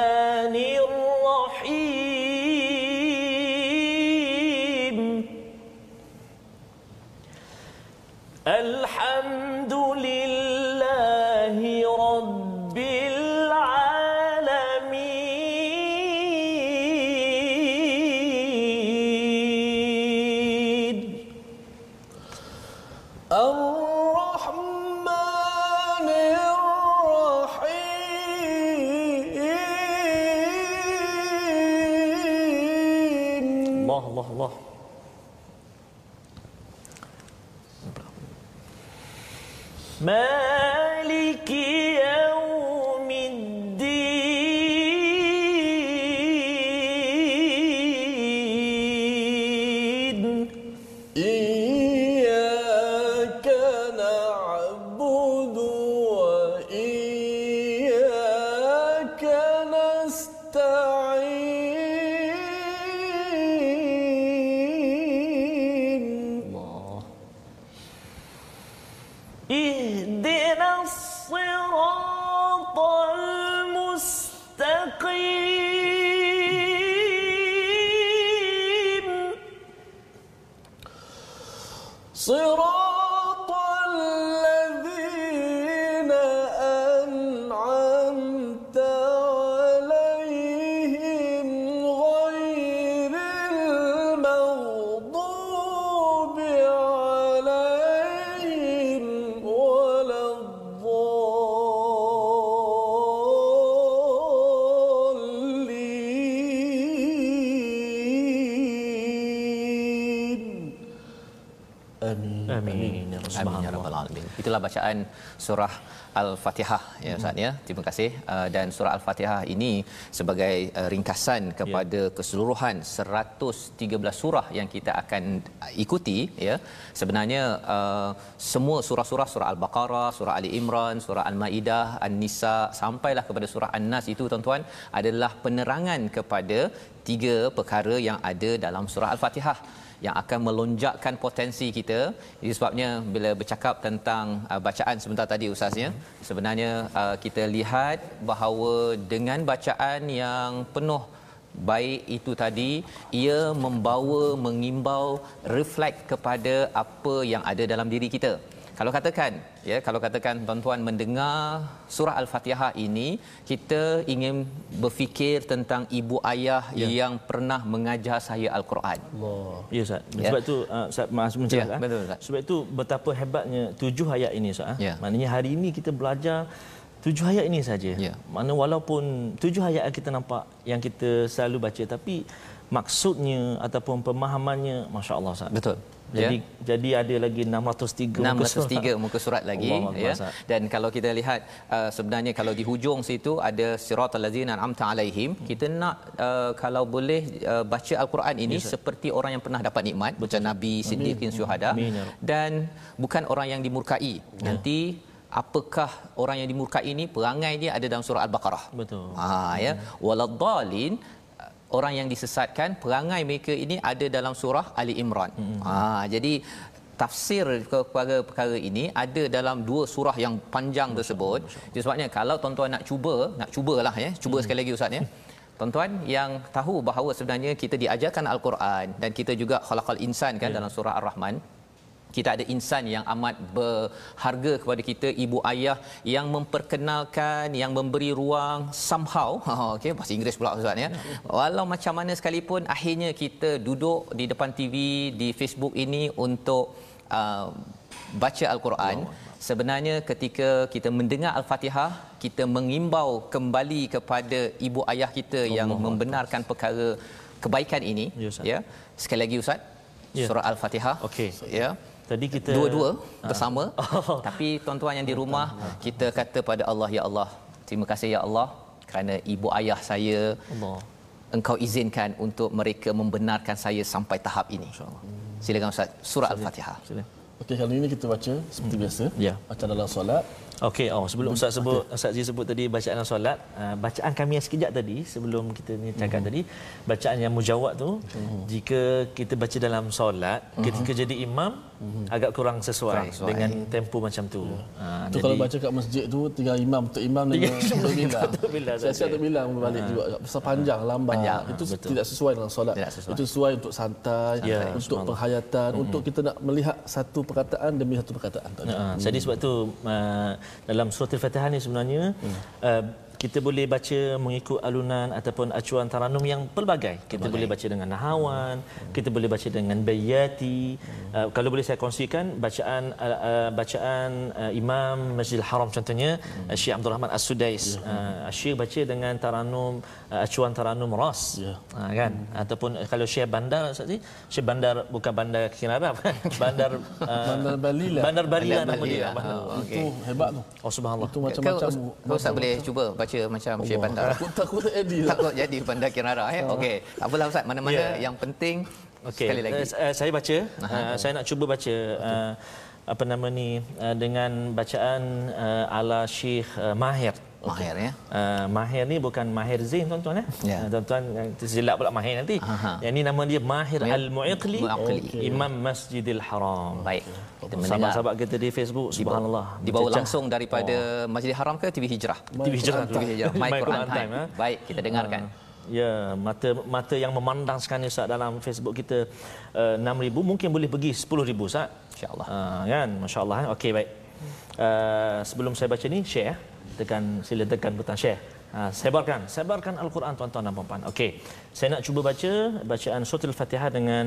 Amin ya ya rabbal alamin. Itulah bacaan surah Al-Fatihah ya Ustaz ya. Terima kasih Uh, dan surah Al-Fatihah ini sebagai uh, ringkasan kepada keseluruhan 113 surah yang kita akan uh, ikuti ya. Sebenarnya uh, semua surah-surah surah Al-Baqarah, surah Ali Imran, surah Al-Maidah, An-Nisa sampailah kepada surah An-Nas itu tuan-tuan adalah penerangan kepada tiga perkara yang ada dalam surah Al-Fatihah yang akan melonjakkan potensi kita. Itu sebabnya bila bercakap tentang uh, bacaan sebentar tadi ustaznya, sebenarnya uh, kita lihat bahawa dengan bacaan yang penuh baik itu tadi ia membawa mengimbau reflect kepada apa yang ada dalam diri kita Kalau katakan ya kalau katakan tuan-tuan mendengar surah al-Fatihah ini kita ingin berfikir tentang ibu ayah ya. yang pernah mengajar saya al-Quran. Allah. Ya Ustaz. Ya. Sebab tu uh, Ustaz Mas mencerah. Ya, betul Ustaz. Sebab itu betapa hebatnya tujuh ayat ini Ustaz. Ya. Maknanya hari ini kita belajar tujuh ayat ini saja. Ya. Mana walaupun tujuh ayat yang kita nampak yang kita selalu baca tapi maksudnya ataupun pemahamannya masya-Allah Ustaz. Betul. Jadi ya. jadi ada lagi 603 603 muka surat, muka surat lagi Allah ya. Dan kalau kita lihat uh, sebenarnya kalau di hujung situ ada siratal ladzina an'amta alaihim, kita nak uh, kalau boleh uh, baca al-Quran ini yes, seperti orang yang pernah dapat nikmat macam nabi, siddiqin, syuhada ya dan bukan orang yang dimurkai. Ya. Nanti apakah orang yang dimurkai ini perangai dia ada dalam surah al-Baqarah. Betul. Ha ya. Waladhdallin orang yang disesatkan perangai mereka ini ada dalam surah Ali Imran. Hmm. Ha jadi tafsir kepada perkara ini ada dalam dua surah yang panjang tersebut. Jadi sebabnya kalau tuan-tuan nak cuba, nak cubalah ya, cuba hmm. sekali lagi ustaz ya. Tuan-tuan yang tahu bahawa sebenarnya kita diajarkan al-Quran dan kita juga khalaqal insan kan yeah. dalam surah Ar-Rahman kita ada insan yang amat berharga kepada kita ibu ayah yang memperkenalkan yang memberi ruang somehow. Okey bahasa Inggeris pula ustaz ya. Walau macam mana sekalipun akhirnya kita duduk di depan TV di Facebook ini untuk uh, baca al-Quran. Sebenarnya ketika kita mendengar al-Fatihah kita mengimbau kembali kepada ibu ayah kita yang membenarkan perkara kebaikan ini ya, ya. sekali lagi ustaz ya. surah al-Fatihah okey. ya Tadi kita dua-dua ha. bersama. Oh. Tapi tuan-tuan yang di rumah, kita kata pada Allah ya Allah, terima kasih ya Allah kerana ibu ayah saya Allah. Engkau izinkan untuk mereka membenarkan saya sampai tahap ini. Silakan Ustaz, surah Al-Fatihah. Okey, kali ini kita baca seperti hmm. biasa. Ya. Baca dalam solat. Okey, oh sebelum Ustaz sebut okay. Ustaz Zee sebut tadi bacaan solat, uh, bacaan kami yang sekejap tadi sebelum kita ni cakap uh-huh. tadi, bacaan yang mujawab tu uh-huh. jika kita baca dalam solat, uh-huh. ketika jadi imam uh-huh. agak kurang sesuai, kurang sesuai dengan tempo macam tu. Uh. Uh, tu jadi, kalau baca kat masjid tu tinggal imam untuk imam dengan untuk bilang. Saya siap bilang berbalik uh. juga. Pasal panjang lambat. Panjang. Itu Betul. tidak sesuai dengan solat. Sesuai. Itu sesuai untuk santai, untuk penghayatan, uh-huh. untuk kita nak melihat satu perkataan demi satu perkataan. Uh. Jadi sebab tu uh, dalam surah al-fatihah ni sebenarnya hmm. uh, kita boleh baca mengikut alunan ataupun acuan taranum yang pelbagai. Kita Bagai. boleh baca dengan nahawan, hmm. kita boleh baca dengan bayati. Hmm. Uh, kalau boleh saya kongsikan bacaan uh, uh, bacaan uh, Imam Masjidil Haram contohnya hmm. uh, Syekh Abdul Rahman As-Sudais. Ya. Uh, Syekh baca dengan taranum uh, acuan taranum ras. Ya. Uh, kan? Hmm. Ataupun uh, kalau Syekh Bandar Ustaz Syekh Bandar bukan Bandar Kinarab. bandar uh, Bandar Bali lah. Bandar Bali lah nama dia. Oh, okay. Itu hebat tu. Oh subhanallah. Itu macam-macam. Kau, Ustaz boleh cuba baca macam Syekh Bandar. Takut takut Eddie lah. Takut jadi Bandar Kinara eh. Oh. Okey. Tak apalah Ustaz, mana-mana yeah. yang penting okay. sekali lagi. Uh, saya baca. Uh, saya nak cuba baca uh, apa nama ni uh, dengan bacaan uh, ala Syekh uh, Mahir. Mahir ya. Uh, Mahir ni bukan Mahir Zain tuan-tuan ya. Yeah. Uh, tuan-tuan tersilap pula Mahir nanti. Aha. Yang ni nama dia Mahir Al-Mu'iqli okay. Imam Masjidil Haram. Baik. Kita mendengar sahabat kita di Facebook subhanallah. Dibawa langsung daripada oh. Masjidil Haram ke TV Hijrah? TV Hijrah. TV Hijrah. My Quran Time. time. Ha? Baik, kita dengarkan. Uh. Ya, mata mata yang memandang sekarang Ustaz dalam Facebook kita uh, 6000 mungkin boleh pergi 10000 Ustaz. Insya-Allah. Uh, kan? Masya-Allah. Eh. Okey, baik. Uh, sebelum saya baca ni share eh tekan sila tekan butang share. Ha, sebarkan, sebarkan Al-Quran tuan-tuan dan puan-puan. Okey. Saya nak cuba baca bacaan surah Al-Fatihah dengan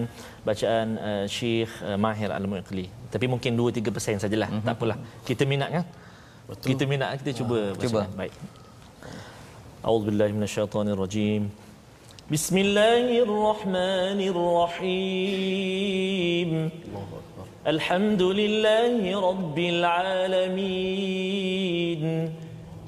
bacaan uh, Syekh uh, Mahir Al-Muqli. Tapi mungkin 2-3% sajalah. Mm-hmm. Tak apalah. Kita minat kan? Betul. Kita minat kita cuba ha, cuba. Baik. A'udzubillahi minasyaitonirrajim. Bismillahirrahmanirrahim. Alhamdulillahi rabbil alamin.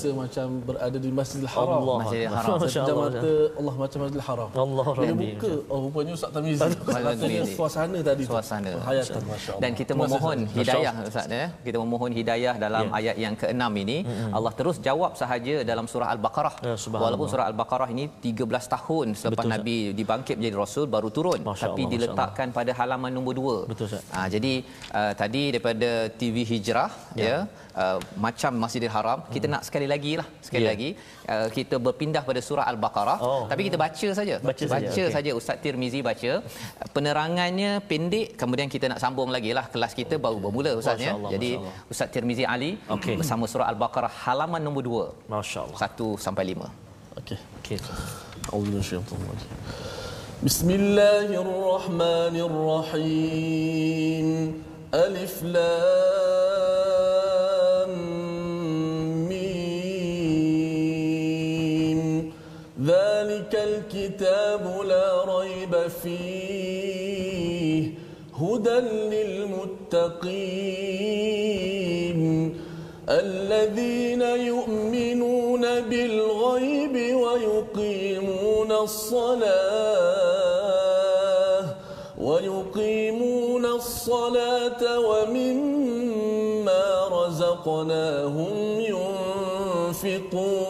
rasa macam berada di Masjidil Haram. Allah. Masjidil Haram. Masya pejam Allah. mata Allah macam Masjidil Haram. Allah Rabbi. buka, oh rupanya Ustaz Tamizi. Tamizi. suasana tadi tu. Suasana. Hayatan Allah. dan kita memohon hidayah Ustaz ya kita memohon hidayah dalam Ya. ayat yang ke-6 ini Allah terus jawab sahaja dalam surah al-baqarah Ya, walaupun surah al-baqarah ini 13 tahun selepas Betul, nabi dibangkit menjadi rasul baru turun Masya tapi Allah, diletakkan pada halaman nombor 2 Betul, Ustaz. ha, jadi uh, tadi daripada TV Hijrah ya, ya uh, macam Masjidil Haram kita nak sekali lagi lah sekali Ya. lagi uh, kita berpindah pada surah al-baqarah Oh. tapi kita baca saja Baca saja, baca okey. saja Ustaz Tirmizi baca penerangannya pendek kemudian kita nak sambung lagi lah kelas kita baru bermula Ustaz Masya ya Allah, jadi Masya Allah. Ustaz Tirmizi Ali Okey. bersama surah al-baqarah halaman nombor 2 Masya Allah. 1 sampai 5 Okey. Okey. أعوذ من الشيطان الرجيم بسم الله الرحمن الرحيم ألف لام الكتاب لا ريب فيه هدى للمتقين. الذين يؤمنون بالغيب ويقيمون الصلاة ويقيمون الصلاة ومما رزقناهم ينفقون.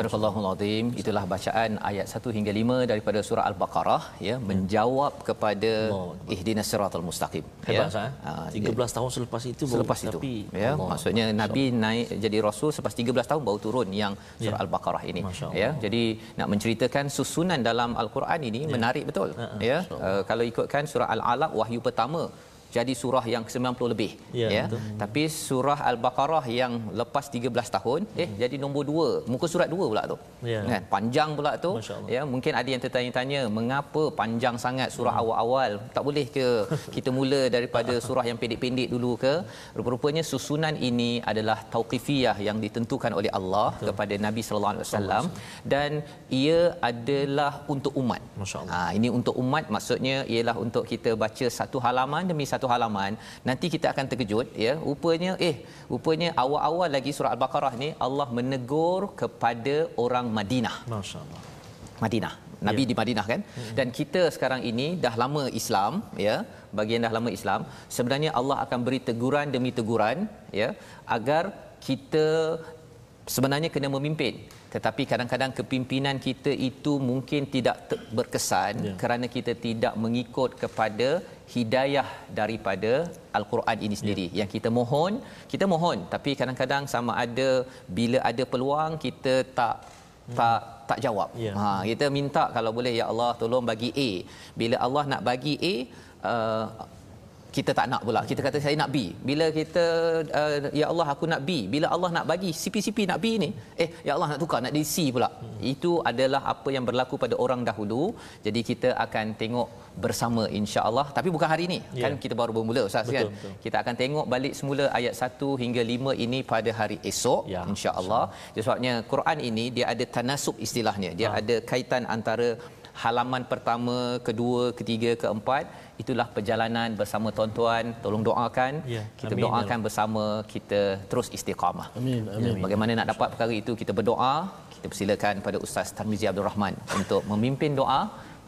Astagfirullahalazim. Astagfirullahalazim. Itulah bacaan ayat 1 hingga 5 daripada surah Al-Baqarah ya hmm. menjawab kepada Allah. ihdinas siratal mustaqim. Hebat ya. Ha, eh? ah, ya. 13 tahun selepas itu selepas itu. Tapi, ya, Allah. maksudnya Allah. Nabi naik jadi rasul selepas 13 tahun baru turun yang ya. surah ya. Al-Baqarah ini. Ya. Jadi nak menceritakan susunan dalam Al-Quran ini ya. menarik betul. Ha, ha. Ya. ya. Uh, kalau ikutkan surah Al-Alaq wahyu pertama jadi surah yang ke-90 lebih Ya, ya. betul. tapi surah al-baqarah yang lepas 13 tahun eh jadi nombor 2 muka surat 2 pula tu. Ya. kan? Panjang pula tu ya. Mungkin ada yang tertanya-tanya mengapa panjang sangat surah awal-awal? Tak boleh ke kita mula daripada surah yang pendek-pendek dulu ke? Rupa-rupanya susunan ini adalah tauqifiyah yang ditentukan oleh Allah Betul. kepada Nabi sallallahu alaihi wasallam. Dan ia adalah untuk umat. Masya Allah. ha, ini untuk umat maksudnya ialah untuk kita baca satu halaman demi satu halaman nanti kita akan terkejut ya rupanya eh rupanya awal-awal lagi surah al-baqarah ni Allah menegur kepada orang Madinah Masya Allah. Madinah. Nabi di Madinah kan. Dan kita sekarang ini dah lama Islam ya, bagian dah lama Islam, sebenarnya Allah akan beri teguran demi teguran ya agar kita sebenarnya kena memimpin. Tetapi kadang-kadang kepimpinan kita itu mungkin tidak te- berkesan Ya. kerana kita tidak mengikut kepada hidayah daripada al-Quran ini sendiri. Ya. Yang kita mohon, kita mohon tapi kadang-kadang sama ada bila ada peluang kita tak tak tak jawab. Ya. Ha kita minta kalau boleh ya Allah tolong bagi A. Bila Allah nak bagi A uh, kita tak nak pula. Kita kata saya nak B. Bila kita uh, ya Allah aku nak B. Bila Allah nak bagi CP-CP nak B ni, eh ya Allah nak tukar nak di C pula. Hmm. Itu adalah apa yang berlaku pada orang dahulu. Jadi kita akan tengok bersama insya-Allah tapi bukan hari ini. Ya. Kan kita baru bermula Ustaz Betul, kan. betul. Kita akan tengok balik semula ayat 1 hingga 5 ini pada hari esok Ya. insya-Allah. Sebabnya Quran ini dia ada tanasub istilahnya. Dia Ha. ada kaitan antara halaman pertama, kedua, ketiga, keempat. Itulah perjalanan bersama tuan-tuan. Tolong doakan. Ya, Kita amin, doakan bersama kita terus istiqamah. Amin, amin. Bagaimana nak dapat perkara itu kita berdoa. Kita persilakan pada Ustaz Tarmizi Abdul Rahman untuk memimpin doa,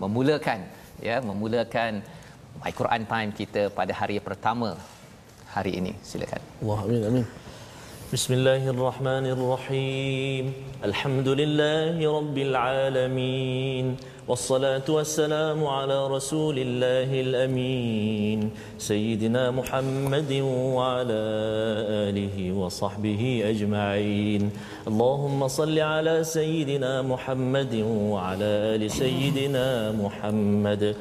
memulakan ya, memulakan My Quran Time kita pada hari pertama hari ini. Silakan. Allah amin amin. بسم الله الرحمن الرحيم الحمد لله رب العالمين والصلاة والسلام على رسول الله الأمين سيدنا محمد وعلى آله وصحبه أجمعين اللهم صل على سيدنا محمد وعلى آل سيدنا محمد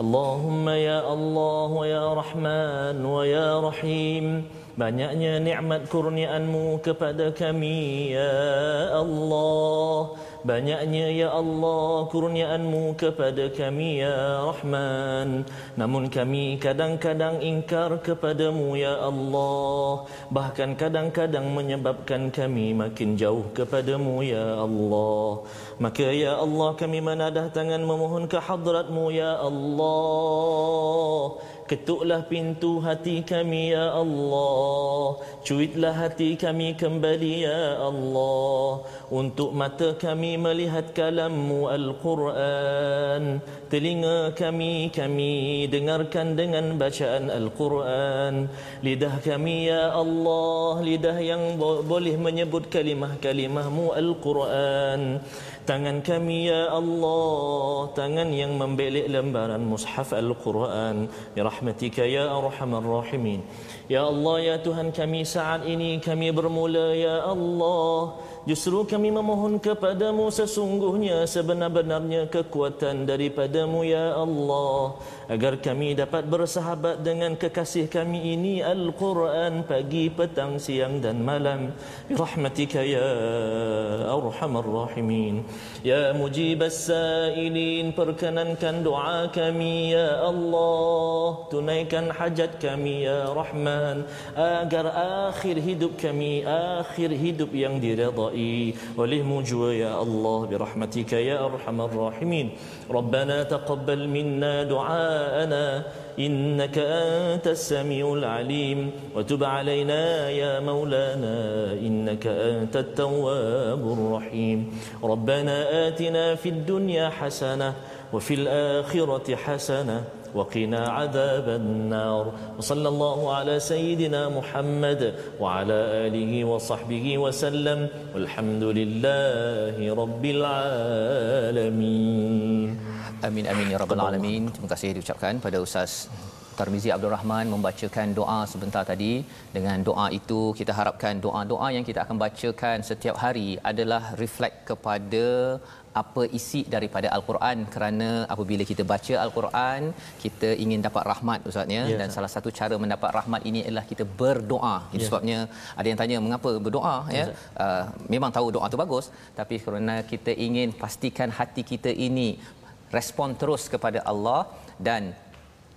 اللهم يا الله ويا رحمن ويا رحيم Banyaknya nikmat kurniaanmu kepada kami ya Allah. Banyaknya ya Allah kurniaanmu kepada kami ya Rahman. Namun kami kadang-kadang ingkar kepadamu ya Allah. Bahkan kadang-kadang menyebabkan kami makin jauh kepadamu ya Allah. Maka ya Allah kami menadah tangan memohon ke hadratmu ya Allah Ketuklah pintu hati kami ya Allah. Cuitlah hati kami kembali ya Allah. Untuk mata kami melihat kalammu Al-Quran. Telinga kami kami dengarkan dengan bacaan Al-Quran. Lidah kami ya Allah Lidah yang boleh menyebut kalimah-kalimahmu Al-Quran Tangan kami ya Allah. Tangan yang membelik lembaran mushaf Al-Quran. Birahmatika ya Arhamar Rahimin. Ya Allah ya Tuhan kami saat ini kami bermula ya Allah. Justru kami memohon kepadamu sesungguhnya sebenar-benarnya kekuatan daripadamu ya Allah agar kami dapat bersahabat dengan kekasih kami ini Al-Quran pagi, petang, siang dan malam. Rahmatika ya arhamar rahimin. Ya mujib as-sailin perkenankan doa kami ya Allah. Tunaikan hajat kami ya Rahman. Agar akhir hidup kami akhir hidup yang diridai oleh mujwa ya Allah. Birahmatika ya arhamar rahimin. Rabbana taqabbal minna du'a دعاءنا إنك أنت السميع العليم. وتب علينا يا مولانا إنك أنت التواب الرحيم. ربنا آتنا في الدنيا حسنة وفي الآخرة حسنة وقنا عذاب النار. وصلى الله على سيدنا محمد وعلى آله وصحبه وسلم. والحمد لله رب العالمين. Amin amin ya rabbal alamin. Terima kasih diucapkan pada Ustaz Tarmizi Abdul Rahman membacakan doa sebentar tadi. Dengan doa itu kita harapkan doa-doa yang kita akan bacakan setiap hari adalah reflect kepada apa isi daripada al-Quran kerana apabila kita baca al-Quran kita ingin dapat rahmat ustaznya ya, dan salah satu cara mendapat rahmat ini adalah kita berdoa. Itu ya. sebabnya ada yang tanya mengapa berdoa ya. ya. Uh, memang tahu doa itu bagus tapi kerana kita ingin pastikan hati kita ini respon terus kepada Allah dan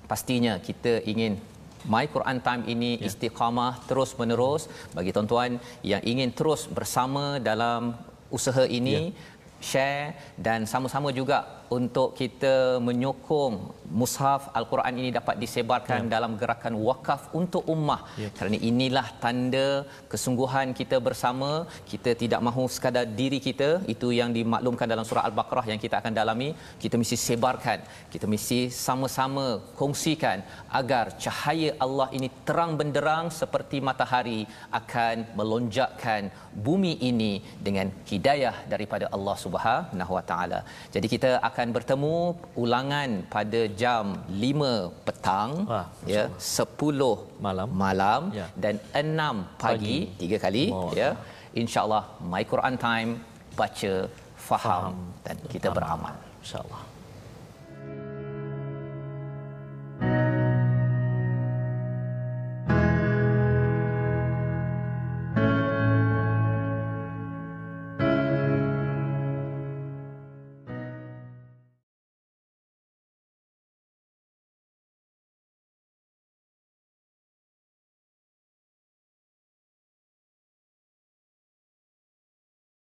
pastinya kita ingin My Quran Time ini ya. istiqamah terus menerus bagi tuan-tuan yang ingin terus bersama dalam usaha ini ya share dan sama-sama juga untuk kita menyokong mushaf al-Quran ini dapat disebarkan ya. dalam gerakan wakaf untuk ummah ya. kerana inilah tanda kesungguhan kita bersama kita tidak mahu sekadar diri kita itu yang dimaklumkan dalam surah al-baqarah yang kita akan dalami kita mesti sebarkan kita mesti sama-sama kongsikan agar cahaya Allah ini terang benderang seperti matahari akan melonjakkan bumi ini dengan hidayah daripada Allah Subhanahu Wa Taala. Jadi kita akan bertemu ulangan pada jam 5 petang Wah, ya 10 malam malam ya. dan 6 pagi, pagi. tiga kali oh, ya. Insya-Allah My Quran Time baca faham, faham. dan kita beramal. Insya-Allah.